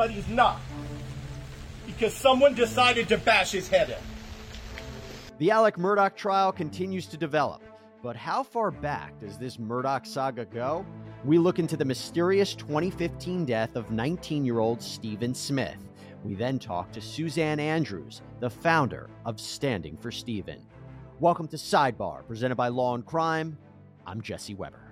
But he's not. Because someone decided to bash his head in. The Alec Murdaugh trial continues to develop. But how far back does this Murdaugh saga go? We look into the mysterious 2015 death of 19 year old Stephen Smith. We then talk to Susanne Andrews, the founder of Standing for Stephen. Welcome to Sidebar, presented by Law and Crime. I'm Jesse Weber.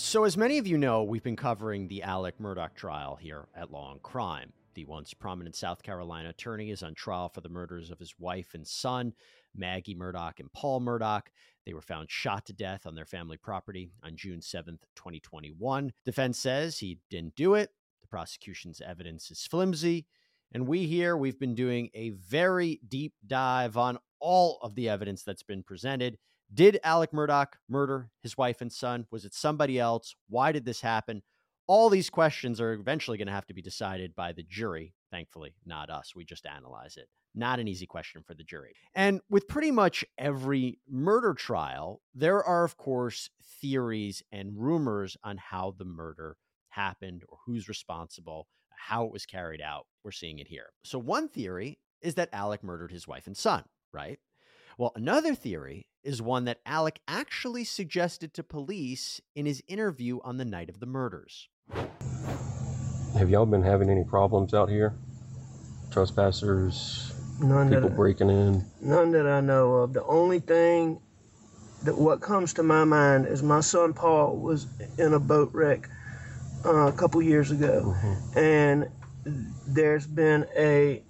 So, as many of you know, we've been covering the Alec Murdaugh trial here at Law and Crime. The once prominent South Carolina attorney is on trial for the murders of his wife and son, Maggie Murdaugh and Paul Murdaugh. They were found shot to death on their family property on June 7th, 2021. Defense says he didn't do it. The prosecution's evidence is flimsy. And we here, we've been doing a very deep dive on all of the evidence that's been presented. Did Alec Murdaugh murder his wife and son? Was it somebody else? Why did this happen? All these questions are eventually going to have to be decided by the jury. Thankfully, not us. We just analyze it. Not an easy question for the jury. And with pretty much every murder trial, there are, of course, theories and rumors on how the murder happened or who's responsible, how it was carried out. We're seeing it here. So, one theory is that Alec murdered his wife and son, right? Well, another theory is one that Alec actually suggested to police in his interview on the night of the murders. Have y'all been having any problems out here? Trespassers, None people that, breaking in? none that I know of. The only thing that what comes to my mind is my son Paul was in a boat wreck uh, a couple years ago, and there's been a,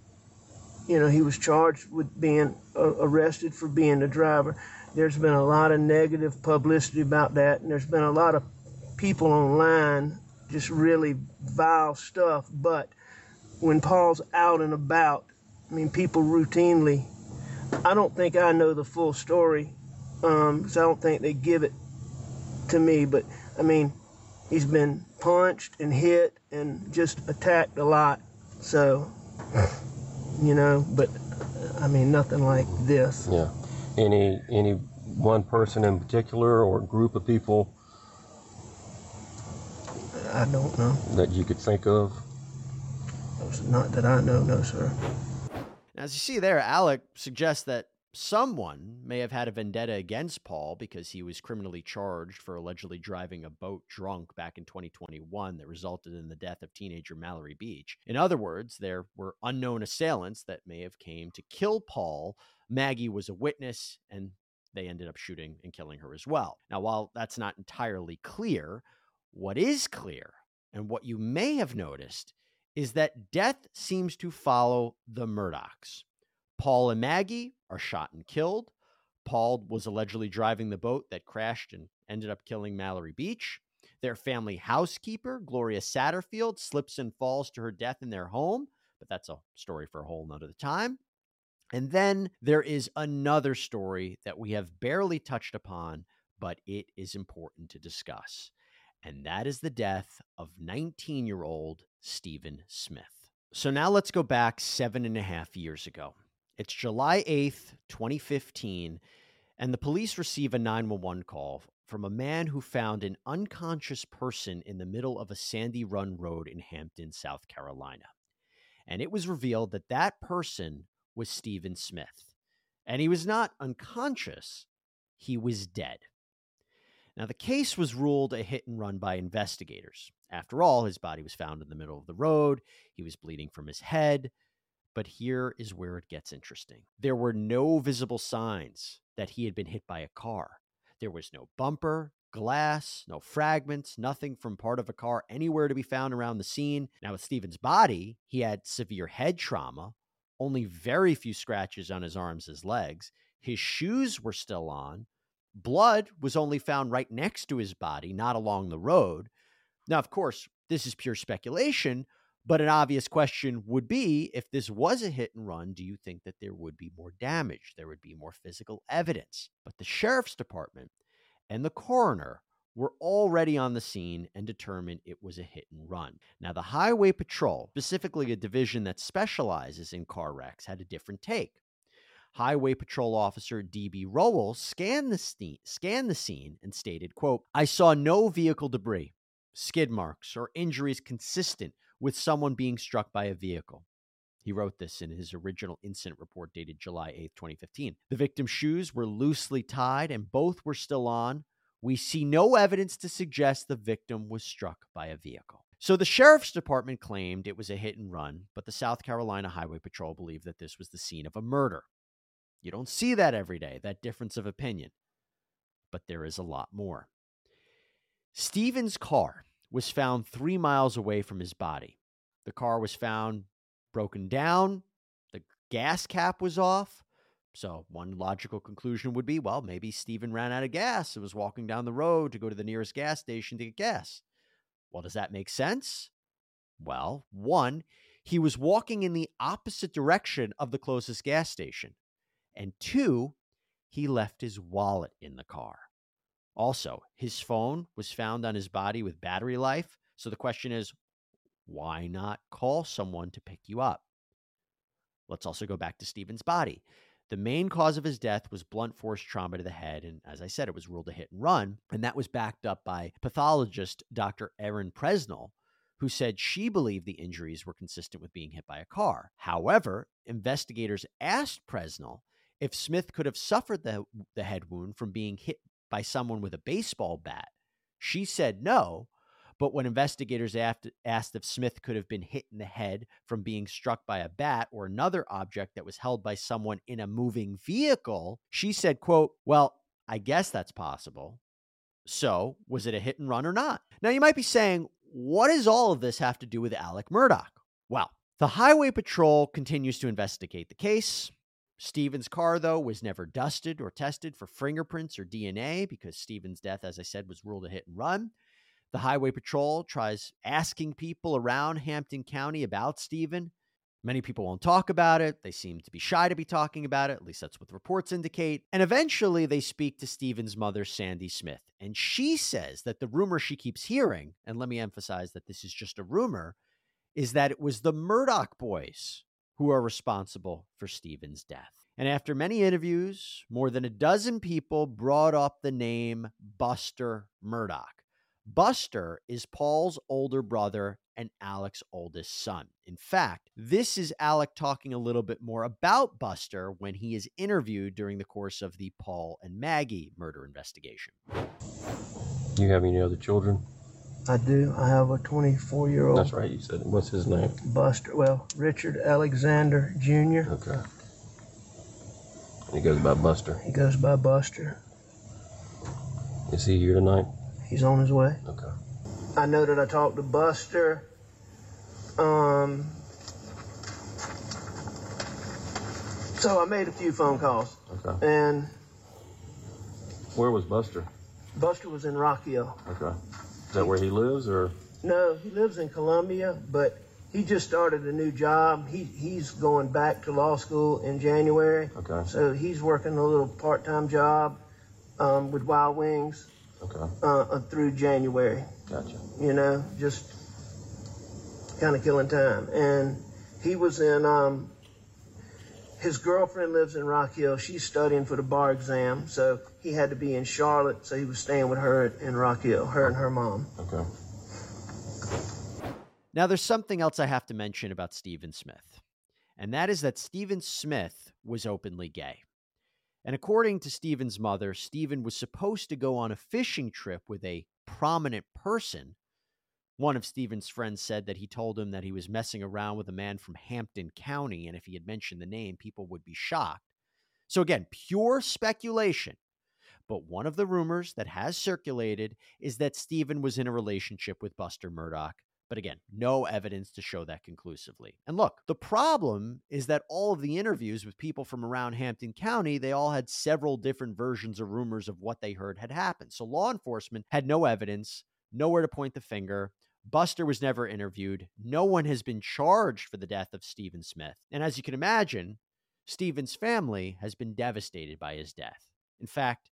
you know, he was charged with being uh, arrested for being the driver. There's been a lot of negative publicity about that, and there's been a lot of people online just really vile stuff. But when Paul's out and about, I mean, people routinely. I don't think I know the full story, because I don't think they give it to me. But I mean, he's been punched and hit and just attacked a lot. So, you know, but I mean, nothing like this. Yeah. Any any one person in particular or group of people I don't know. that you could think of? Not that I know, no, sir. As you see there, Alec suggests that someone may have had a vendetta against Paul because he was criminally charged for allegedly driving a boat drunk back in 2021 that resulted in the death of teenager Mallory Beach. In other words, there were unknown assailants that may have came to kill Paul. Maggie was a witness and they ended up shooting and killing her as well. Now, while that's not entirely clear, what is clear and what you may have noticed is that death seems to follow the Murdaughs. Paul and Maggie are shot and killed. Paul was allegedly driving the boat that crashed and ended up killing Mallory Beach. Their family housekeeper, Gloria Satterfield, slips and falls to her death in their home, but that's a story for a whole nother time. And then there is another story that we have barely touched upon, but it is important to discuss. And that is the death of 19 year old Stephen Smith. So now let's go back seven and a half years ago. It's July 8th, 2015, and the police receive a 911 call from a man who found an unconscious person in the middle of a sandy run road in Hampton, South Carolina. And it was revealed that that person was Stephen Smith. And he was not unconscious, he was dead. Now, the case was ruled a hit and run by investigators. After all, his body was found in the middle of the road, he was bleeding from his head. But here is where it gets interesting. There were no visible signs that he had been hit by a car. There was no bumper, glass, no fragments, nothing from part of a car anywhere to be found around the scene. Now, with Stephen's body, he had severe head trauma, only very few scratches on his arms and legs. His shoes were still on. Blood was only found right next to his body, not along the road. Now, of course, this is pure speculation, but an obvious question would be if this was a hit and run, do you think that there would be more damage? There would be more physical evidence. But the sheriff's department and the coroner were already on the scene and determined it was a hit and run. Now, the Highway Patrol, specifically a division that specializes in car wrecks, had a different take. Highway Patrol Officer D.B. Rowell scanned the, scene, scanned the scene and stated, quote, I saw no vehicle debris, skid marks, or injuries consistent with someone being struck by a vehicle. He wrote this in his original incident report dated July 8, 2015. The victim's shoes were loosely tied and both were still on. We see no evidence to suggest the victim was struck by a vehicle. So the sheriff's department claimed it was a hit and run, but the South Carolina Highway Patrol believed that this was the scene of a murder. You don't see that every day, that difference of opinion. But there is a lot more. Stephen's car was found three miles away from his body. The car was found broken down, the gas cap was off. So, one logical conclusion would be well, maybe Stephen ran out of gas and was walking down the road to go to the nearest gas station to get gas. Well, does that make sense? Well, one, he was walking in the opposite direction of the closest gas station. And two, he left his wallet in the car. Also, his phone was found on his body with battery life. So the question is, why not call someone to pick you up? Let's also go back to Stephen's body. The main cause of his death was blunt force trauma to the head. And as I said, it was ruled a hit and run. And that was backed up by pathologist Dr. Erin Presnell, who said she believed the injuries were consistent with being hit by a car. However, investigators asked Presnell if Smith could have suffered the, the head wound from being hit by someone with a baseball bat. She said no, but when investigators asked if Smith could have been hit in the head from being struck by a bat or another object that was held by someone in a moving vehicle, she said, quote, "Well, I guess that's possible." So, was it a hit and run or not? Now, you might be saying, what does all of this have to do with Alec Murdaugh? Well, the Highway Patrol continues to investigate the case. Stephen's car, though, was never dusted or tested for fingerprints or DNA because Stephen's death, as I said, was ruled a hit and run. The Highway Patrol tries asking people around Hampton County about Stephen. Many people won't talk about it. They seem to be shy to be talking about it. At least that's what the reports indicate. And eventually they speak to Stephen's mother, Sandy Smith. And she says that the rumor she keeps hearing, and let me emphasize that this is just a rumor, is that it was the Murdaugh boys who are responsible for Stephen's death. And after many interviews, more than a dozen people brought up the name Buster Murdaugh. Buster is Paul's older brother and Alec's oldest son. In fact, this is Alec talking a little bit more about Buster when he is interviewed during the course of the Paul and Maggie murder investigation. You have any other children? I do. I have a 24 year old. That's right, you said. What's his name? Buster. Well, Richard Alexander Jr. Okay. He goes by Buster. He goes by Buster. Is he here tonight? He's on his way. Okay. I know that I talked to Buster. Um, so I made a few phone calls. Okay. And Where was Buster? Buster was in Rock Hill. Okay. Is that where he lives or? No, he lives in Columbia, but he just started a new job. He he's going back to law school in January. Okay. So he's working a little part-time job um, with Wild Wings Okay. uh, uh, through January. Gotcha. You know, just kind of killing time. And he was in. Um, his girlfriend lives in Rock Hill. She's studying for the bar exam, so he had to be in Charlotte. So he was staying with her in Rock Hill, her and her mom. Okay. Now, there's something else I have to mention about Stephen Smith, and that is that Stephen Smith was openly gay. And according to Stephen's mother, Stephen was supposed to go on a fishing trip with a prominent person. One of Stephen's friends said that he told him that he was messing around with a man from Hampton County, and if he had mentioned the name, people would be shocked. So, again, pure speculation. But one of the rumors that has circulated is that Stephen was in a relationship with Buster Murdaugh. But again, no evidence to show that conclusively. And look, the problem is that all of the interviews with people from around Hampton County, they all had several different versions of rumors of what they heard had happened. So law enforcement had no evidence, nowhere to point the finger. Buster was never interviewed. No one has been charged for the death of Stephen Smith. And as you can imagine, Stephen's family has been devastated by his death. In fact,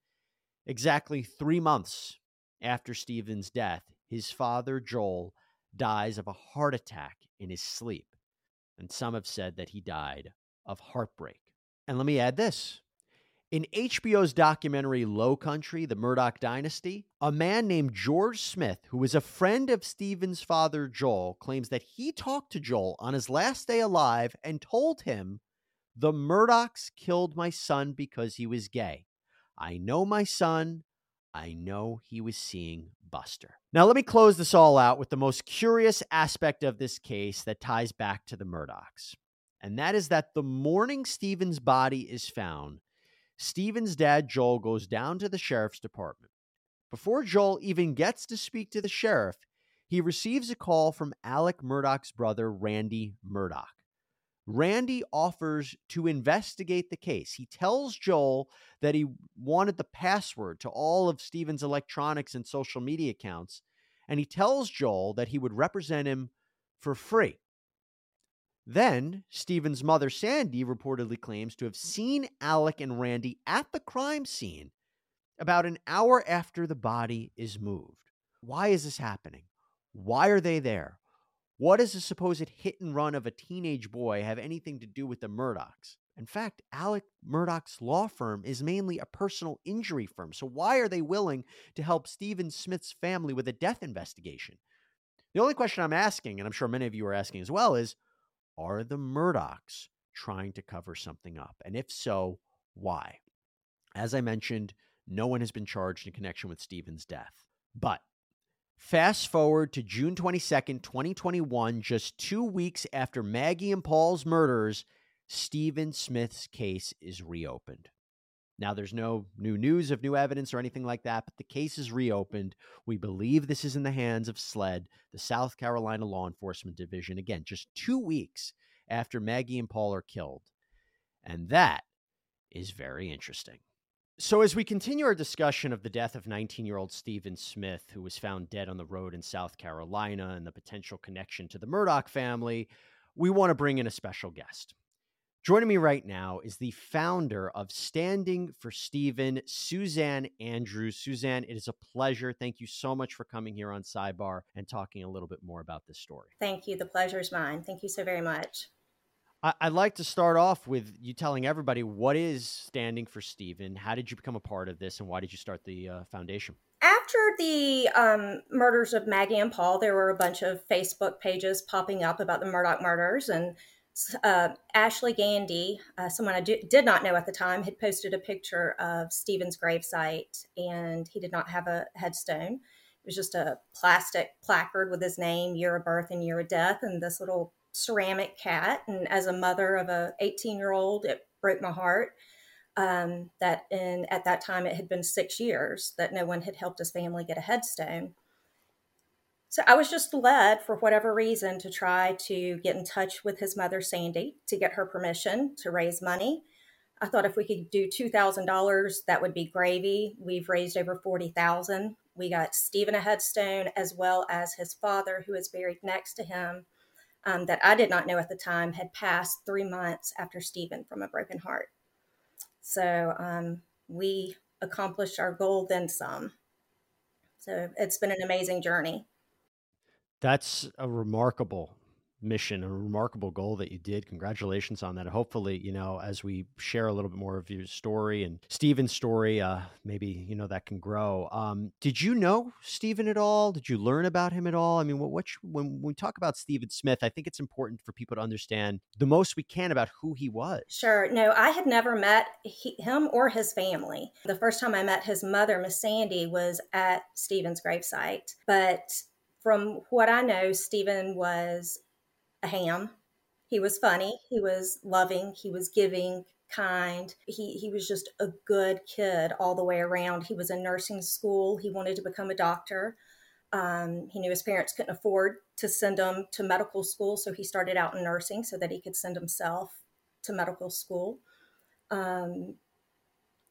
exactly three months after Stephen's death, his father, Joel, dies of a heart attack in his sleep. And some have said that he died of heartbreak. And let me add this in HBO's documentary Low Country, The Murdaugh Dynasty, a man named George Smith, who was a friend of Stephen's father, Joel, claims that he talked to Joel on his last day alive and told him, The Murdaughs killed my son because he was gay. I know my son. I know he was seeing Buster. Now, let me close this all out with the most curious aspect of this case that ties back to the Murdaughs. And that is that the morning Stephen's body is found, Stephen's dad, Joel, goes down to the sheriff's department. Before Joel even gets to speak to the sheriff, he receives a call from Alec Murdaugh's brother, Randy Murdaugh. Randy offers to investigate the case. He tells Joel that he wanted the password to all of Stephen's electronics and social media accounts, and he tells Joel that he would represent him for free. Then, Stephen's mother, Sandy, reportedly claims to have seen Alec and Randy at the crime scene about an hour after the body is moved. Why is this happening? Why are they there? What does the supposed hit and run of a teenage boy have anything to do with the Murdaughs? In fact, Alec Murdaugh's law firm is mainly a personal injury firm. So why are they willing to help Stephen Smith's family with a death investigation? The only question I'm asking, and I'm sure many of you are asking as well, is are the Murdaughs trying to cover something up? And if so, why? As I mentioned, no one has been charged in connection with Stephen's death. But Fast forward to June 22nd, 2021, just two weeks after Maggie and Paul's murders, Stephen Smith's case is reopened. Now, there's no new news of new evidence or anything like that, but the case is reopened. We believe this is in the hands of SLED, the South Carolina Law Enforcement Division, again, just two weeks after Maggie and Paul are killed. And that is very interesting. So, as we continue our discussion of the death of 19 year old Stephen Smith, who was found dead on the road in South Carolina, and the potential connection to the Murdaugh family, we want to bring in a special guest. Joining me right now is the founder of Standing for Stephen, Susanne Andrews. Susanne, it is a pleasure. Thank you so much for coming here on Sidebar and talking a little bit more about this story. Thank you. The pleasure is mine. Thank you so very much. I'd like to start off with you telling everybody what is Standing for Stephen. How did you become a part of this, and why did you start the uh, foundation? After the um, murders of Maggie and Paul, there were a bunch of Facebook pages popping up about the Murdaugh murders, and uh, Ashley Gandy, uh, someone I do, did not know at the time, had posted a picture of Stephen's gravesite, and he did not have a headstone. It was just a plastic placard with his name, year of birth, and year of death, and this little ceramic cat. And as a mother of a 18 year old, it broke my heart um, that in at that time it had been six years that no one had helped his family get a headstone. So I was just led, for whatever reason, to try to get in touch with his mother, Sandy, to get her permission to raise money. I thought if we could do two thousand dollars, that would be gravy. We've raised over forty thousand. We got Stephen a headstone as well as his father, who is buried next to him, um, that I did not know at the time had passed three months after Stephen from a broken heart. So um, we accomplished our goal, then some. So it's been an amazing journey. That's a remarkable mission, a remarkable goal that you did. Congratulations on that. Hopefully, you know, as we share a little bit more of your story and Stephen's story, uh, maybe you know that can grow. Um, did you know Stephen at all? Did you learn about him at all? I mean, what, what when we talk about Stephen Smith, I think it's important for people to understand the most we can about who he was. Sure. No, I had never met he, him or his family. The first time I met his mother, Miss Sandy, was at Stephen's gravesite, but from what I know, Stephen was a ham. He was funny. He was loving. He was giving, kind. He he was just a good kid all the way around. He was in nursing school. He wanted to become a doctor. Um, he knew his parents couldn't afford to send him to medical school, so he started out in nursing so that he could send himself to medical school. Um,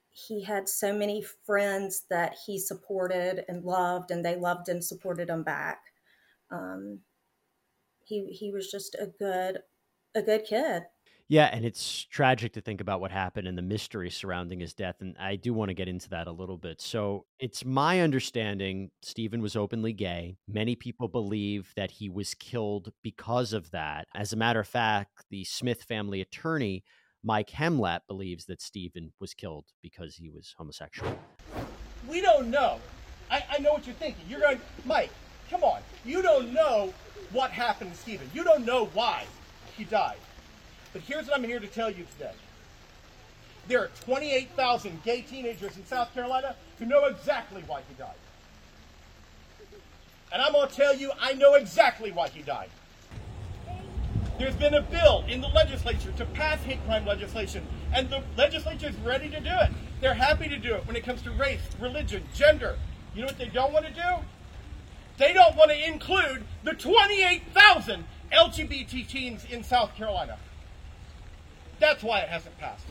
he had so many friends that he supported and loved, and they loved and supported him back. Um, he he was just a good a good kid. Yeah, and it's tragic to think about what happened and the mystery surrounding his death. And I do want to get into that a little bit. So it's my understanding Stephen was openly gay. Many people believe that he was killed because of that. As a matter of fact, the Smith family attorney Mike Hemlap believes that Stephen was killed because he was homosexual. We don't know. I, I know what you're thinking. You're going, Mike, come on. You don't know what happened to Stephen. You don't know why he died. But here's what I'm here to tell you today. There are 28,000 gay teenagers in South Carolina who know exactly why he died. And I'm going to tell you, I know exactly why he died. There's been a bill in the legislature to pass hate crime legislation, and the legislature is ready to do it. They're happy to do it when it comes to race, religion, gender. You know what they don't want to do? They don't want to include the 28,000 LGBT teens in South Carolina. That's why it hasn't passed.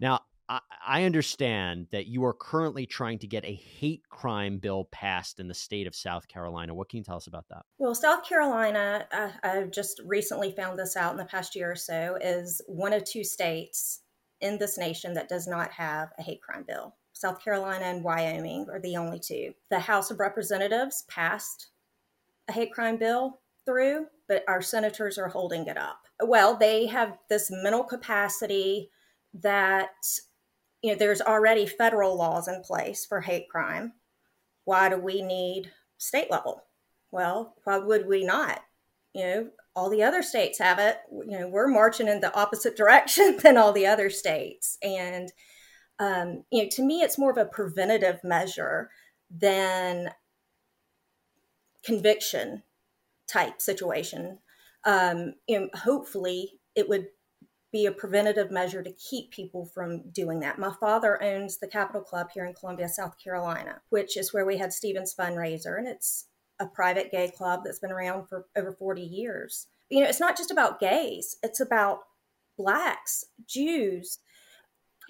Now, I, understand that you are currently trying to get a hate crime bill passed in the state of South Carolina. What can you tell us about that? Well, South Carolina, uh, I've just recently found this out in the past year or so, is one of two states in this nation that does not have a hate crime bill. South Carolina and Wyoming are the only two. The House of Representatives passed a hate crime bill through, but our senators are holding it up. Well, they have this mental capacity that you know there's already federal laws in place for hate crime. Why do we need state level? Well why would we not? You know all the other states have it. You know we're marching in the opposite direction than all the other states. And um, you know to me it's more of a preventative measure than conviction type situation um, hopefully it would be a preventative measure to keep people from doing that. My father owns the Capital Club here in Columbia, South Carolina, which is where we had Stephen's fundraiser, and it's a private gay club that's been around for over 40 years. You know, it's not just about gays, it's about blacks, Jews,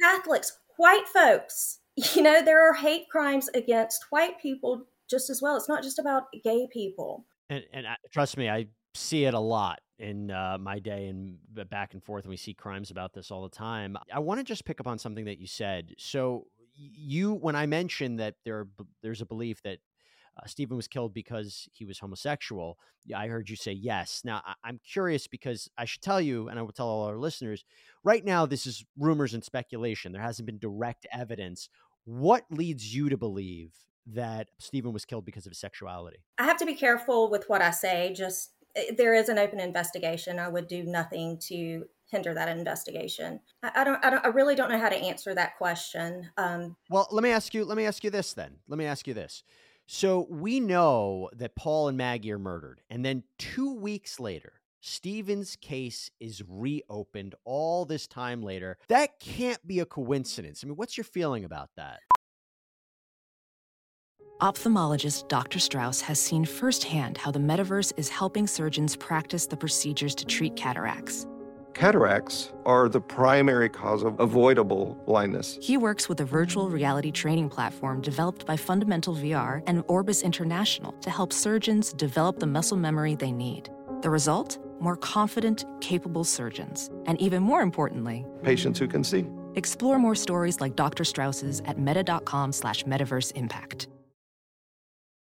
Catholics, white folks. You know, there are hate crimes against white people just as well. It's not just about gay people. And, and uh, trust me, I see it a lot in uh, my day and back and forth, and we see crimes about this all the time. I want to just pick up on something that you said. So, you, when I mentioned that there, there's a belief that uh, Stephen was killed because he was homosexual. I heard you say yes. Now, I- am curious because I should tell you, and I will tell all our listeners, right now, this is rumors and speculation. There hasn't been direct evidence. What leads you to believe that Stephen was killed because of his sexuality? I have to be careful with what I say, just there is an open investigation. I would do nothing to hinder that investigation. I, I, don't, I don't. I really don't know how to answer that question. Um, well, let me ask you. Let me ask you this then. Let me ask you this. So we know that Paul and Maggie are murdered, and then two weeks later, Stephen's case is reopened. All this time later, that can't be a coincidence. I mean, what's your feeling about that? Ophthalmologist Dr. Strauss has seen firsthand how the metaverse is helping surgeons practice the procedures to treat cataracts. Cataracts are the primary cause of avoidable blindness. He works with a virtual reality training platform developed by Fundamental VR and Orbis International to help surgeons develop the muscle memory they need. The result? More confident, capable surgeons. And even more importantly, patients who can see. Explore more stories like Dr. Strauss's at meta.com slash metaverse impact.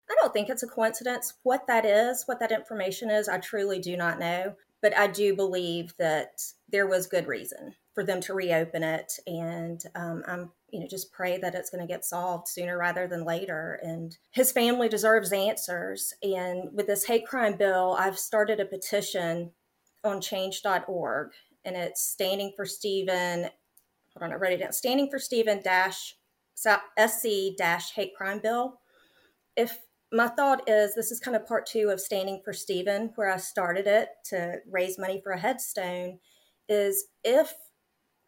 I don't think it's a coincidence. What that is, what that information is, I truly do not know. But I do believe that there was good reason for them to reopen it. And um, I'm, you know, just pray that it's going to get solved sooner rather than later. And his family deserves answers. And with this hate crime bill, I've started a petition on change.org and it's standing for Stephen. Hold on, I wrote it down. Standing for Stephen dash SC dash hate crime bill. If my thought is this is kind of part two of standing for Stephen, where I started it to raise money for a headstone. Is if,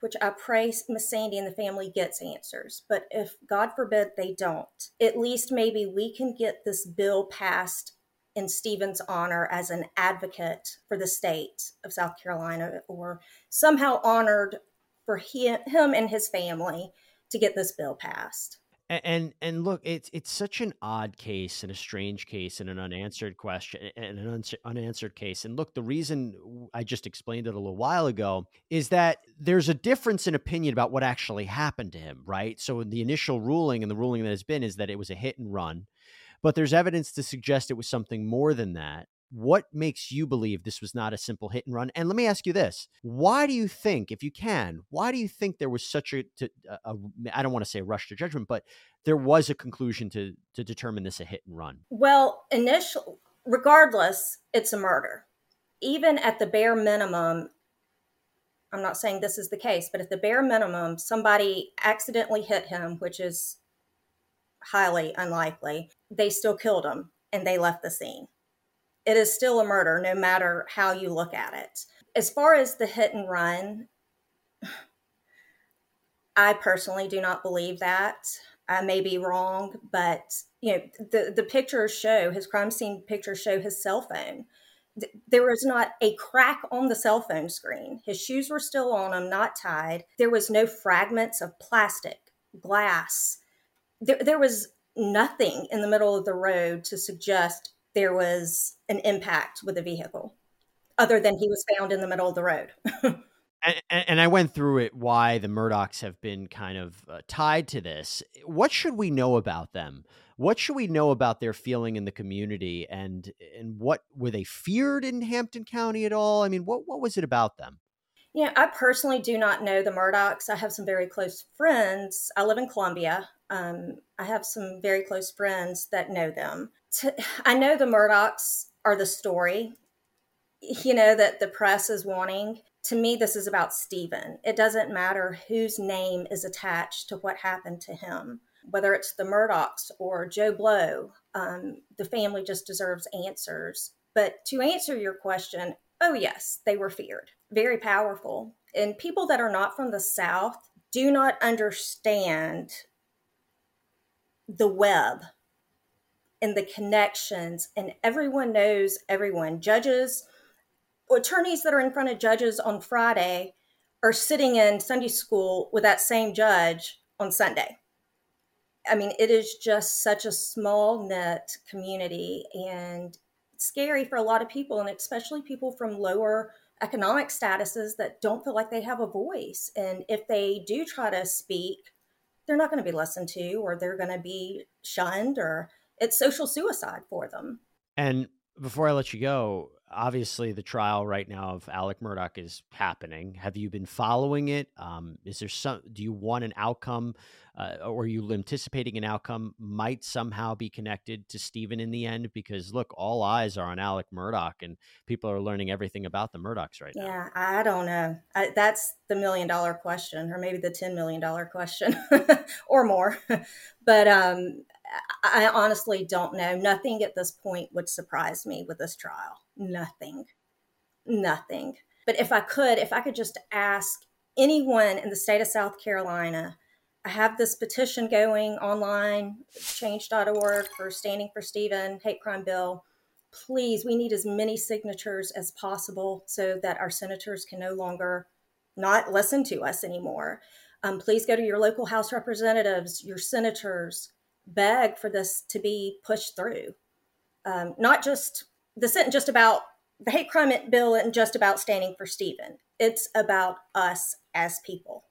which I pray Miss Sandy and the family gets answers, but if God forbid they don't, at least maybe we can get this bill passed in Stephen's honor as an advocate for the state of South Carolina or somehow honored for him, him and his family to get this bill passed. And, and look, it's it's such an odd case and a strange case and an unanswered question and an unanswered case. And look, the reason I just explained it a little while ago is that there's a difference in opinion about what actually happened to him, right? So the initial ruling and the ruling that has been is that it was a hit and run but there's evidence to suggest it was something more than that. What makes you believe this was not a simple hit and run? And let me ask you this: Why do you think, if you can, why do you think there was such a, a, a I don't want to say a rush to judgment, but there was a conclusion to to determine this a hit and run? Well, initial, regardless, it's a murder. Even at the bare minimum, I'm not saying this is the case, but at the bare minimum, somebody accidentally hit him, which is highly unlikely, they still killed him and they left the scene. It is still a murder, no matter how you look at it. As far as the hit and run, I personally do not believe that. I may be wrong, but you know the the pictures show his crime scene pictures show his cell phone. There was not a crack on the cell phone screen. His shoes were still on him, not tied. There was no fragments of plastic, glass, there, there was nothing in the middle of the road to suggest there was an impact with the vehicle other than he was found in the middle of the road. and, and, I went through it why the Murdaughs have been kind of uh, tied to this. What should we know about them? What should we know about their feeling in the community and and what were they feared in Hampton County at all? I mean, what what was it about them? Yeah, I personally do not know the Murdaughs. I have some very close friends. I live in Columbia. Um, I have some very close friends that know them. To, I know the Murdaughs are the story, you know, that the press is wanting. To me, this is about Stephen. It doesn't matter whose name is attached to what happened to him, whether it's the Murdaughs or Joe Blow. Um, the family just deserves answers. But to answer your question, oh, yes, they were feared, very powerful. And people that are not from the South do not understand the web and the connections, and everyone knows everyone. Judges, attorneys that are in front of judges on Friday are sitting in Sunday school with that same judge on Sunday. I mean, it is just such a small knit community and scary for a lot of people, and especially people from lower economic statuses that don't feel like they have a voice. And if they do try to speak, they're not going to be listened to or they're going to be shunned or it's social suicide for them. And before I let you go, obviously the trial right now of Alec Murdaugh is happening. Have you been following it? Um, is there some? Do you want an outcome, uh, or are you anticipating an outcome might somehow be connected to Stephen in the end? Because look, all eyes are on Alec Murdaugh, and people are learning everything about the Murdaughs right now. Yeah, I don't know. I, that's the million dollar question, or maybe the ten million dollar question, or more. but um, I honestly don't know. Nothing at this point would surprise me with this trial. Nothing. Nothing. But if I could, if I could just ask anyone in the state of South Carolina, I have this petition going online, change.org for Standing for Stephen, hate crime bill. Please, we need as many signatures as possible so that our senators can no longer not listen to us anymore. Um, please go to your local House representatives, your senators, beg for this to be pushed through. Um, not just this isn't just about the hate crime bill isn't just about standing for Stephen. It's about us as people.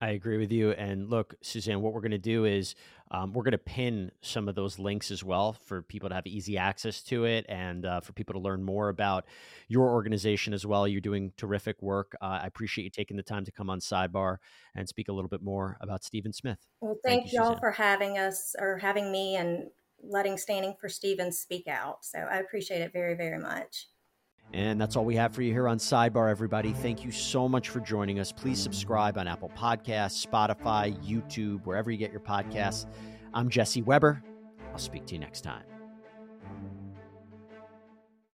I agree with you. And look, Susanne, what we're going to do is Um, we're going to pin some of those links as well for people to have easy access to it and uh, for people to learn more about your organization as well. You're doing terrific work. Uh, I appreciate you taking the time to come on Sidebar and speak a little bit more about Stephen Smith. Well, thank, thank you, all for having us or having me and letting Standing for Stephen speak out. So I appreciate it very, very much. And that's all we have for you here on Sidebar, everybody. Thank you so much for joining us. Please subscribe on Apple Podcasts, Spotify, YouTube, wherever you get your podcasts. I'm Jesse Weber. I'll speak to you next time.